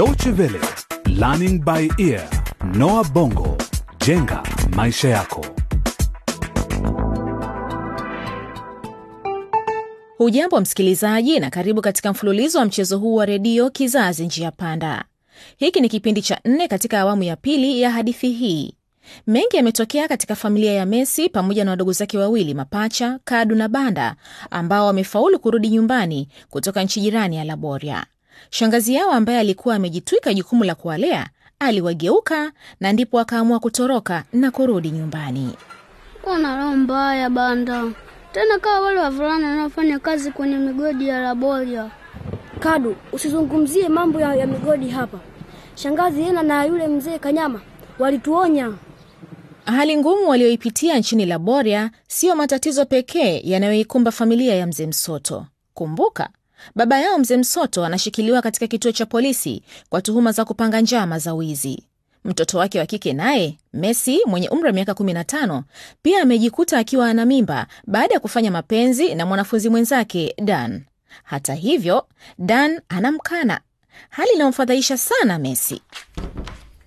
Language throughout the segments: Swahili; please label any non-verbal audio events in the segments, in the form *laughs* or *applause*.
Deutsche Welle, Learning by Ear, Noah Bongo, jenga maisha yako. Hujambo msikilizaji, na karibu katika mfululizo wa mchezo huu wa redio Kizazi Njia Panda. Hiki ni kipindi cha nne katika awamu ya pili ya hadithi hii. Mengi yametokea katika familia ya Messi pamoja na wadogo zake wawili mapacha Kadu na Banda, ambao wamefaulu kurudi nyumbani kutoka nchi jirani ya Laboria. Shangazi yao ambaye alikuwa amejitwika jukumu la kuwalea aliwageuka, na ndipo akaamua kutoroka na kurudi nyumbani. Kuna roho mbaya Banda, tena kama wale wavulana wanaofanya kazi kwenye migodi ya Laboria. Kadu, usizungumzie mambo ya, ya migodi hapa. Shangazi Ena na yule mzee Kanyama walituonya. Hali ngumu walioipitia nchini Laboria siyo matatizo pekee yanayoikumba familia ya mzee Msoto. Kumbuka, baba yao mzee Msoto anashikiliwa katika kituo cha polisi kwa tuhuma za kupanga njama za wizi. Mtoto wake wa kike naye Messi mwenye umri wa miaka 15 pia amejikuta akiwa ana mimba baada ya kufanya mapenzi na mwanafunzi mwenzake Dan. Hata hivyo, Dan anamkana, hali inayomfadhaisha sana Messi.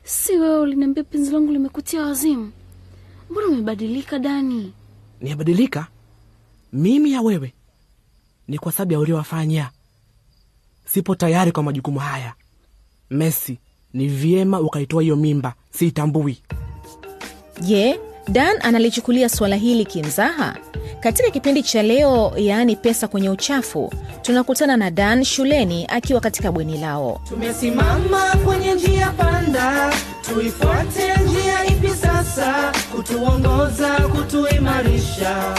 Si wewe uliniambia penzi langu limekutia wazimu? Mbona umebadilika Dani? Niabadilika mimi ya wewe? Ni kwa sababu ya uliowafanya. Sipo tayari kwa majukumu haya. Messi, ni vyema ukaitoa hiyo mimba, siitambui. Je, Dan analichukulia suala hili kimzaha? Katika kipindi cha leo, yaani pesa kwenye uchafu, tunakutana na Dan shuleni akiwa katika bweni lao. Tumesimama kwenye njia panda, tuifuate njia ipi sasa? Kutuongoza, kutuimarisha,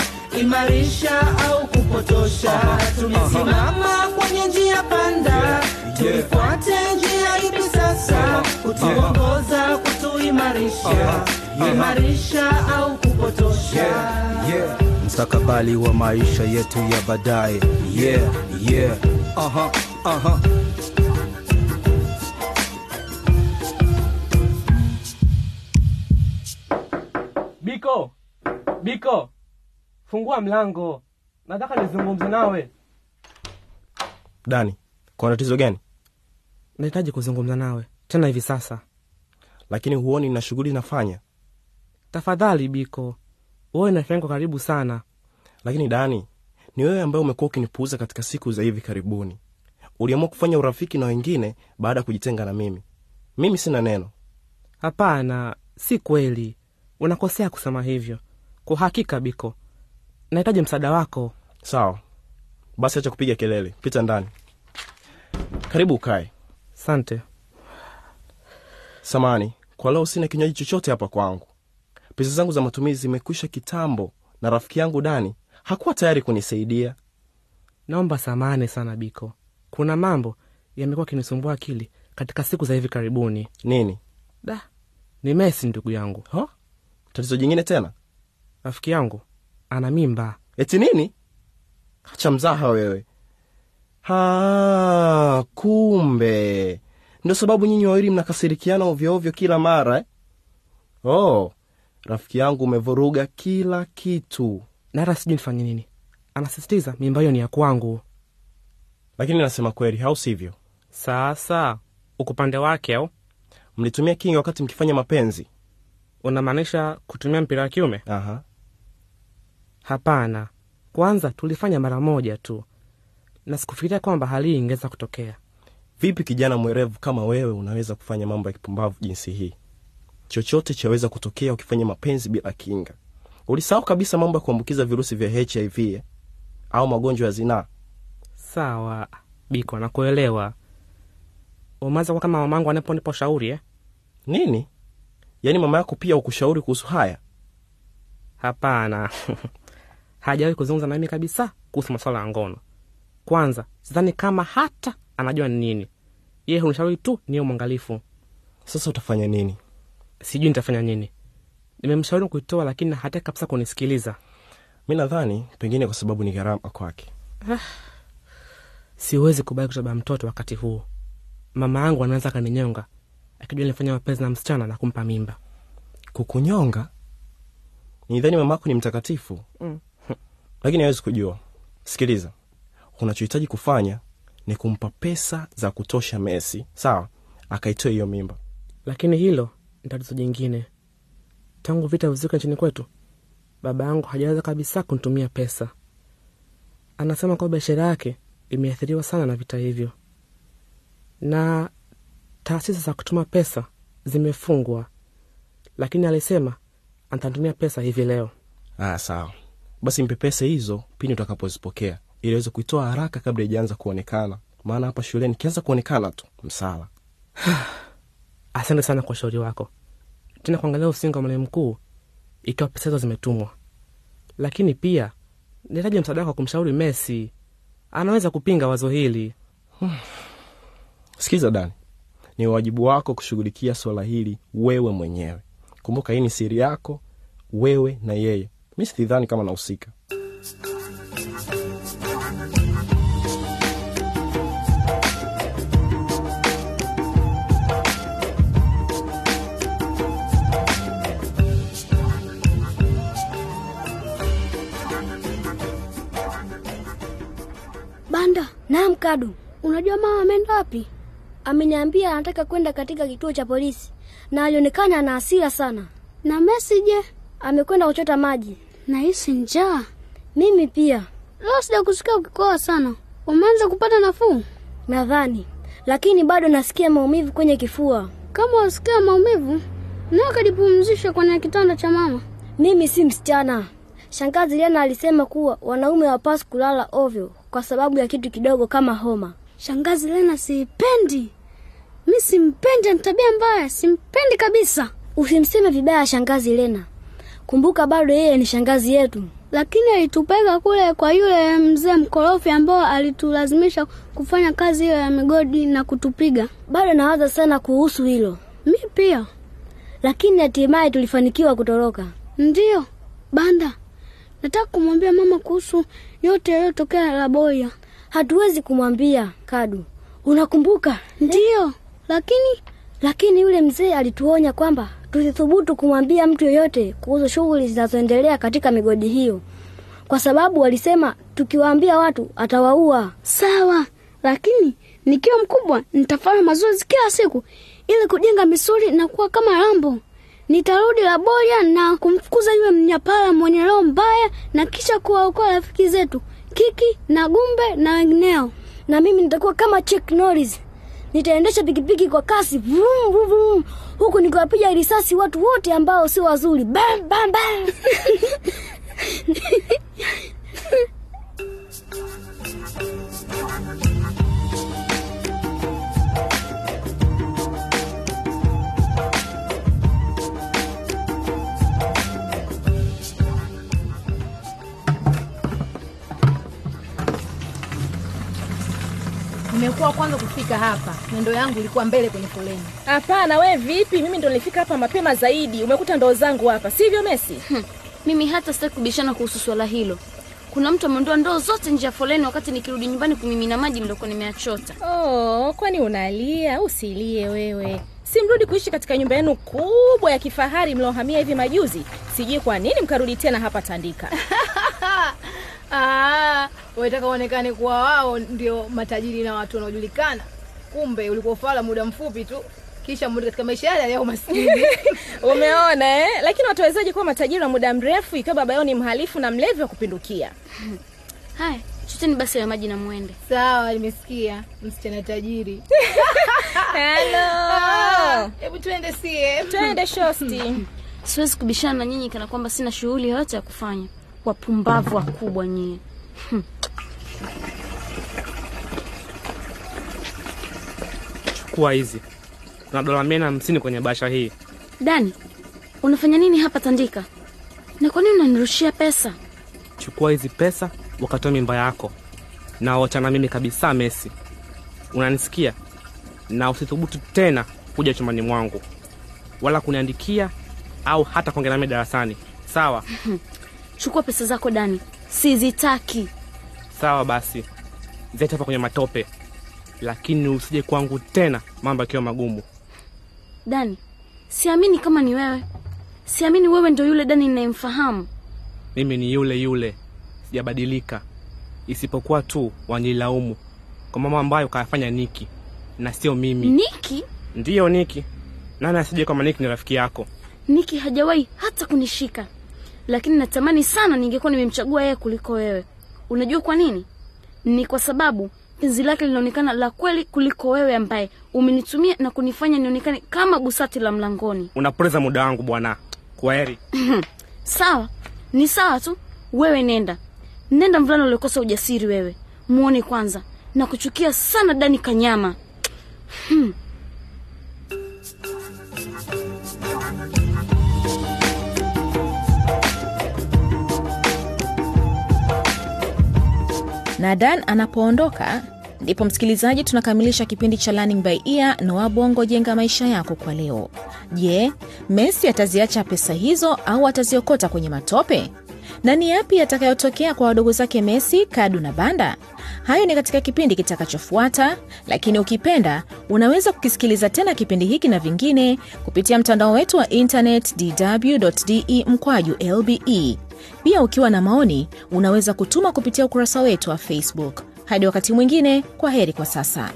imarisha au kupotosha? Tumesimama kwenye njia panda, tuifuate njia ipi sasa? Kutuongoza, kutuimarisha, imarisha au kupotosha? Mstakabali wa maisha yetu ya baadaye yeah, yeah. Aha, aha. Biko, Biko, fungua mlango, nataka nizungumze nawe. Dani, kuna tatizo gani? Nahitaji kuzungumza nawe tena hivi sasa. Lakini huoni na shughuli nafanya? Tafadhali Biko, wewe na karibu sana. Lakini Dani, ni wewe ambaye umekuwa ukinipuuza katika siku za hivi karibuni. Uliamua kufanya urafiki na wengine baada ya kujitenga na mimi. Mimi sina neno. Hapana, si kweli, unakosea kusema hivyo. Kwa hakika Biko, nahitaji msaada wako. Sawa basi, acha kupiga kelele, pita ndani. Karibu ukae. Sante. Samani, kwa leo sina kinywaji chochote hapa kwangu. Pesa zangu za matumizi zimekwisha kitambo, na rafiki yangu Dani hakuwa tayari kunisaidia. Naomba samani sana Biko, kuna mambo yamekuwa kinisumbua akili katika siku za hivi karibuni. Nini? Da, ni mesi ndugu yangu. Ha? Tatizo jingine tena? Rafiki yangu ana mimba. Eti nini? Hacha mzaha wewe. Ha, kumbe ndio sababu nyinyi wawili mnakasirikiana ovyoovyo kila mara eh? Oh, rafiki yangu umevuruga kila kitu. Na hata sijui nifanye nini. Anasisitiza mimba hiyo ni ya kwangu. Lakini nasema kweli, au sivyo? Sasa uko upande wake au Mlitumia kinga wakati mkifanya mapenzi? unamaanisha kutumia mpira wa kiume? Aha. Hapana, kwanza tulifanya mara moja tu, na sikufikiria kwamba hali hii ingeweza kutokea. Vipi kijana mwerevu kama wewe unaweza kufanya mambo ya kipumbavu jinsi hii? Chochote chaweza kutokea ukifanya mapenzi bila kinga. Ulisahau kabisa mambo ya kuambukiza virusi vya HIV eh? au magonjwa ya zinaa. Sawa Biko, nakuelewa. Umeanza kuwa kama mamangu anaponipa ushauri eh? Nini? Yaani mama yako pia ukushauri kuhusu haya? Hapana, *laughs* hajawahi kuzungumza na mimi kabisa kuhusu masuala ya ngono. Kwanza sidhani kama hata anajua ni nini. Yeye hunishauri tu niwe mwangalifu. Sasa utafanya nini? Sijui nitafanya nini. Nimemshauri kuitoa, lakini hataki kabisa kunisikiliza. Mi nadhani pengine kwa sababu ni gharama kwake. Siwezi kubali kutoba mtoto wakati huu. Mama yangu anaweza akaninyonga akijua nilifanya mapenzi na msichana na kumpa mimba. Kukunyonga? Nidhani mamako ni mtakatifu Mm. Lakini hawezi kujua. Sikiliza, unachohitaji kufanya ni kumpa pesa za kutosha Messi, sawa, akaitoa hiyo mimba. Lakini hilo ni tatizo jingine. Tangu vita vizuka nchini kwetu, baba yangu hajaweza kabisa kunitumia pesa. Anasema kwamba biashara yake imeathiriwa sana na vita hivyo, na taasisi za kutuma pesa zimefungwa, lakini alisema atatumia pesa hivi leo. Ah, sawa basi, mpe pesa hizo pindi utakapozipokea ili aweze kuitoa haraka kabla ijaanza kuonekana, maana hapa shuleni ikianza kuonekana tu msala. *sighs* Asante sana kwa ushauri wako, tena kuangalia usinga wa mwalimu mkuu ikiwa pesa hizo zimetumwa. Lakini pia nihitaji msaada wako kumshauri Messi, anaweza kupinga wazo hili. *sighs* Sikiza Dani, ni wajibu wako kushughulikia swala hili wewe mwenyewe. Kumbuka hii ni siri yako wewe na yeye. Mi sidhani kama nahusika. Banda, Kadu, unajua mama ameenda wapi? ameniambia anataka kwenda katika kituo cha polisi na alionekana ana hasira sana. Na Messi je? Amekwenda kuchota maji. Nahisi njaa. Mimi pia Leo sijakusikia ukikoa sana. Umeanza kupata nafuu? nadhani, lakini bado nasikia maumivu kwenye kifua. Kama wasikia maumivu, na akajipumzisha kwenye kitanda cha mama. Mimi si msichana. Shangazi Lena alisema kuwa wanaume hawapaswi kulala ovyo kwa sababu ya kitu kidogo kama homa. Shangazi Lena siipendi. Mi simpendi, ni tabia mbaya, simpendi kabisa. Usimseme vibaya shangazi Lena. Kumbuka bado yeye ni shangazi yetu. Lakini alitupeka kule kwa yule mzee mkorofi ambao alitulazimisha kufanya kazi hiyo ya migodi na kutupiga. Bado nawaza sana kuhusu hilo, Mi pia lakini hatimaye tulifanikiwa kutoroka. ndiyo. Banda, nataka kumwambia mama kuhusu yote yaliyotokea Laboya. Hatuwezi kumwambia Kadu, unakumbuka? Ndiyo, lakini Lakini yule mzee alituonya kwamba tusithubutu kumwambia mtu yoyote kuhusu shughuli zinazoendelea katika migodi hiyo, kwa sababu walisema tukiwaambia watu atawaua. sawa, lakini nikiwa mkubwa nitafanya mazoezi kila siku ili kujenga misuli na kuwa kama Rambo. Nitarudi Laboria na kumfukuza yule mnyapara mwenye roho mbaya na kisha kuwaokoa rafiki zetu Kiki na Gumbe na wengineo. Na mimi nitakuwa kama Chuck Norris, nitaendesha pikipiki kwa kasi vum, vum, vum, huku nikiwapiga risasi watu wote ambao sio wazuri. Bam, bam, bam. Nimekuwa kwanza kufika hapa, nendo yangu ilikuwa mbele kwenye foleni. Hapana, we vipi? Mimi ndo nilifika hapa mapema zaidi. Umekuta ndoo zangu hapa, sivyo Messi? Mimi hata sitaki kubishana kuhusu swala hilo. Kuna mtu ameondoa ndoo zote nje ya foleni wakati nikirudi nyumbani kumimina maji niliokuwa nimeachota. Oh, kwani unalia? Usilie wewe. Si mrudi kuishi katika nyumba yenu kubwa ya kifahari mliohamia hivi majuzi? Sijui kwa nini mkarudi tena hapa Tandika. *laughs* Ah, unataka waonekane kuwa wao ndio matajiri na watu wanaojulikana, kumbe ulikuwa fala muda mfupi tu, kisha mrudi katika maisha yale ya umaskini. *laughs* Umeona eh? Lakini watawezaje kuwa matajiri wa muda mrefu ikiwa baba yao ni mhalifu na mlevi wa kupindukia? *laughs* Haya, choteni basi ya maji na muende. Sawa, nimesikia msichana tajiri. *laughs* Hello. Hebu tuende sie. Tuende shosti. Siwezi kubishana na nyinyi kana kwamba sina shughuli yoyote ya kufanya. Wapumbavu wakubwa nyie. Chukua hizi, kuna dola mia na hamsini kwenye basha hii. Dani, unafanya nini hapa Tandika? Na kwa nini unanirushia pesa? Chukua hizi pesa wakatoa mimba yako na wachana mimi kabisa. Messi, unanisikia? Na usithubutu tena kuja chumbani mwangu wala kuniandikia au hata kuongea nami darasani, sawa? *laughs* Chukua pesa zako Dani, sizitaki. Sawa basi, ziache hapa kwenye matope, lakini usije kwangu tena mambo yakiwa magumu. Dani, siamini kama ni wewe. Siamini wewe ndio yule Dani ninayemfahamu. Mimi ni yule yule, sijabadilika, isipokuwa tu wanilaumu kwa mambo ambayo kayafanya Niki na sio mimi. Niki? ndiyo niki nani asije kama niki ni rafiki yako niki hajawahi hata kunishika lakini natamani sana ningekuwa nimemchagua yeye kuliko wewe unajua kwa nini ni kwa sababu penzi lake linaonekana la kweli kuliko wewe ambaye umenitumia na kunifanya nionekane kama busati la mlangoni. Unapoteza muda wangu bwana. Kwaheri. *clears throat* Sawa. Ni sawa tu. Wewe nenda. Nenda mvulana uliokosa ujasiri wewe. Muone kwanza. Na kuchukia sana dani kanyama. hmm. *clears throat* na dan anapoondoka ndipo msikilizaji tunakamilisha kipindi cha Learning by Ear Noa Bongo jenga maisha yako kwa leo. Je, Messi ataziacha pesa hizo au ataziokota kwenye matope? Na ni yapi yatakayotokea kwa wadogo zake Messi, Kadu na Banda? Hayo ni katika kipindi kitakachofuata, lakini ukipenda unaweza kukisikiliza tena kipindi hiki na vingine kupitia mtandao wetu wa internet dw.de mkwaju lbe. Pia ukiwa na maoni unaweza kutuma kupitia ukurasa wetu wa Facebook. Hadi wakati mwingine, kwa heri kwa sasa.